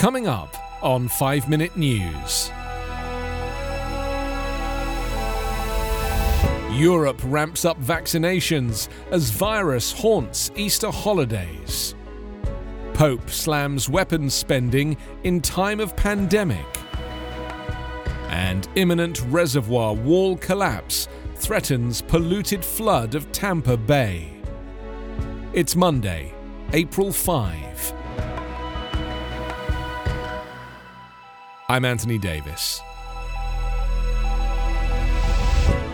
Coming up on 5 Minute News. Europe ramps up vaccinations as virus haunts Easter holidays. Pope slams weapons spending in time of pandemic. And imminent reservoir wall collapse threatens polluted flood of Tampa Bay. It's Monday, April 5. I'm Anthony Davis.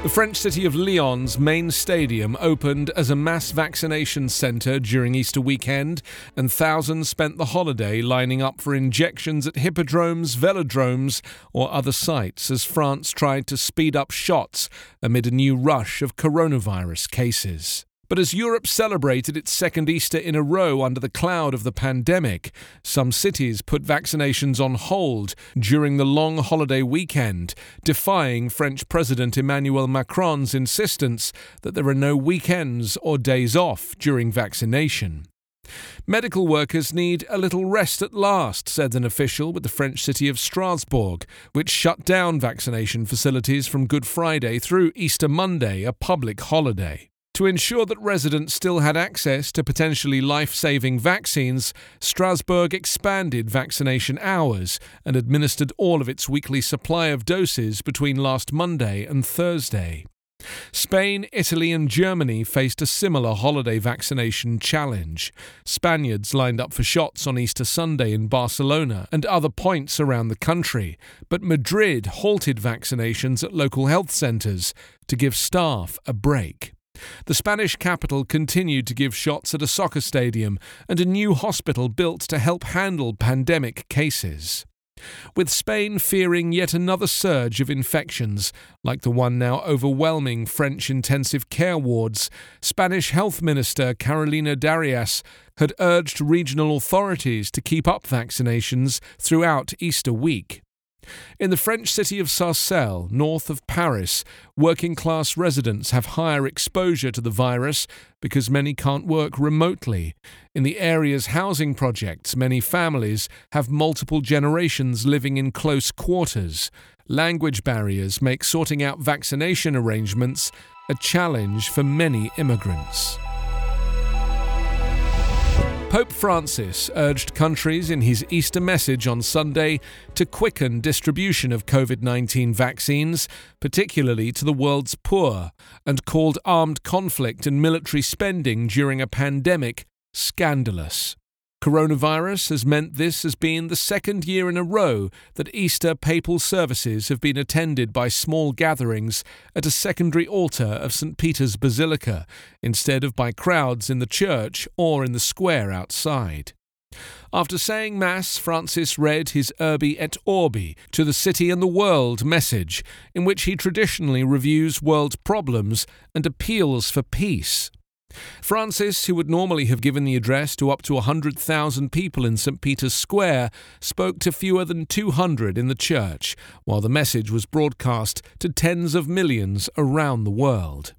The French city of Lyon's main stadium opened as a mass vaccination centre during Easter weekend, and thousands spent the holiday lining up for injections at hippodromes, velodromes, or other sites as France tried to speed up shots amid a new rush of coronavirus cases. But as Europe celebrated its second Easter in a row under the cloud of the pandemic, some cities put vaccinations on hold during the long holiday weekend, defying French President Emmanuel Macron's insistence that there are no weekends or days off during vaccination. Medical workers need a little rest at last, said an official with the French city of Strasbourg, which shut down vaccination facilities from Good Friday through Easter Monday, a public holiday. To ensure that residents still had access to potentially life saving vaccines, Strasbourg expanded vaccination hours and administered all of its weekly supply of doses between last Monday and Thursday. Spain, Italy, and Germany faced a similar holiday vaccination challenge. Spaniards lined up for shots on Easter Sunday in Barcelona and other points around the country, but Madrid halted vaccinations at local health centres to give staff a break. The Spanish capital continued to give shots at a soccer stadium and a new hospital built to help handle pandemic cases. With Spain fearing yet another surge of infections, like the one now overwhelming French intensive care wards, Spanish Health Minister Carolina Darias had urged regional authorities to keep up vaccinations throughout Easter week. In the French city of Sarcelles, north of Paris, working class residents have higher exposure to the virus because many can't work remotely. In the area's housing projects, many families have multiple generations living in close quarters. Language barriers make sorting out vaccination arrangements a challenge for many immigrants. Pope Francis urged countries in his Easter message on Sunday to quicken distribution of COVID 19 vaccines, particularly to the world's poor, and called armed conflict and military spending during a pandemic scandalous. Coronavirus has meant this has been the second year in a row that Easter papal services have been attended by small gatherings at a secondary altar of St. Peter's Basilica, instead of by crowds in the church or in the square outside. After saying Mass, Francis read his Urbi et Orbi to the city and the world message, in which he traditionally reviews world problems and appeals for peace. Francis, who would normally have given the address to up to 100,000 people in St. Peter's Square, spoke to fewer than 200 in the church, while the message was broadcast to tens of millions around the world.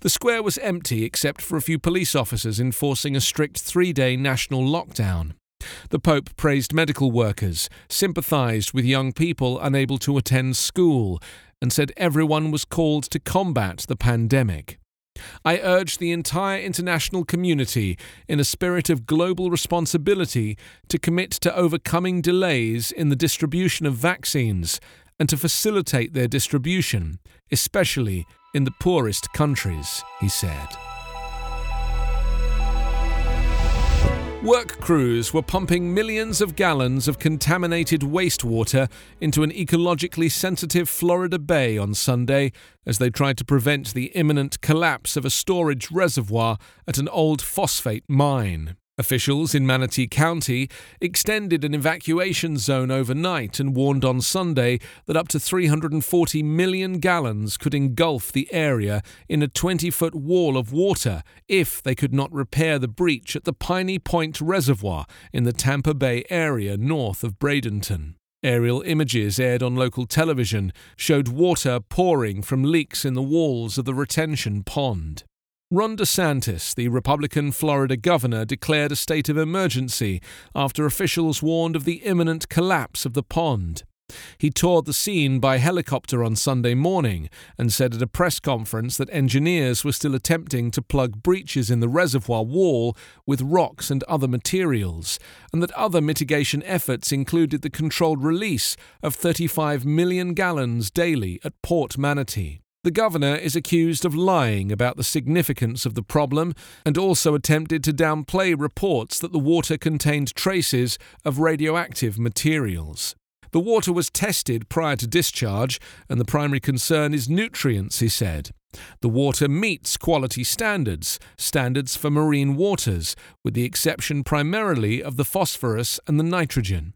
The square was empty except for a few police officers enforcing a strict three day national lockdown. The Pope praised medical workers, sympathised with young people unable to attend school, and said everyone was called to combat the pandemic. I urge the entire international community, in a spirit of global responsibility, to commit to overcoming delays in the distribution of vaccines and to facilitate their distribution, especially in the poorest countries, he said. Work crews were pumping millions of gallons of contaminated wastewater into an ecologically sensitive Florida bay on Sunday as they tried to prevent the imminent collapse of a storage reservoir at an old phosphate mine. Officials in Manatee County extended an evacuation zone overnight and warned on Sunday that up to 340 million gallons could engulf the area in a 20 foot wall of water if they could not repair the breach at the Piney Point Reservoir in the Tampa Bay area north of Bradenton. Aerial images aired on local television showed water pouring from leaks in the walls of the retention pond. Ron DeSantis, the Republican Florida governor, declared a state of emergency after officials warned of the imminent collapse of the pond. He toured the scene by helicopter on Sunday morning and said at a press conference that engineers were still attempting to plug breaches in the reservoir wall with rocks and other materials, and that other mitigation efforts included the controlled release of 35 million gallons daily at Port Manatee. The governor is accused of lying about the significance of the problem and also attempted to downplay reports that the water contained traces of radioactive materials. The water was tested prior to discharge, and the primary concern is nutrients, he said. The water meets quality standards, standards for marine waters, with the exception primarily of the phosphorus and the nitrogen.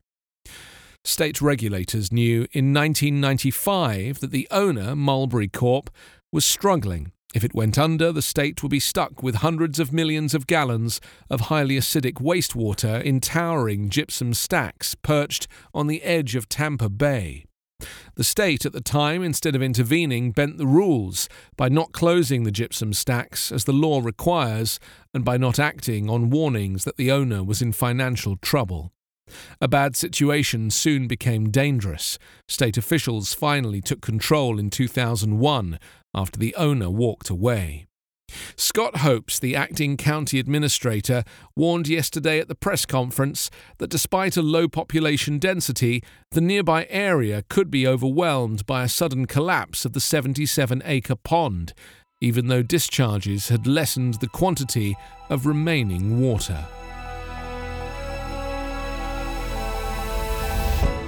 State regulators knew in 1995 that the owner, Mulberry Corp, was struggling. If it went under, the state would be stuck with hundreds of millions of gallons of highly acidic wastewater in towering gypsum stacks perched on the edge of Tampa Bay. The state at the time, instead of intervening, bent the rules by not closing the gypsum stacks as the law requires and by not acting on warnings that the owner was in financial trouble. A bad situation soon became dangerous. State officials finally took control in 2001 after the owner walked away. Scott Hopes, the acting county administrator, warned yesterday at the press conference that despite a low population density, the nearby area could be overwhelmed by a sudden collapse of the 77 acre pond, even though discharges had lessened the quantity of remaining water.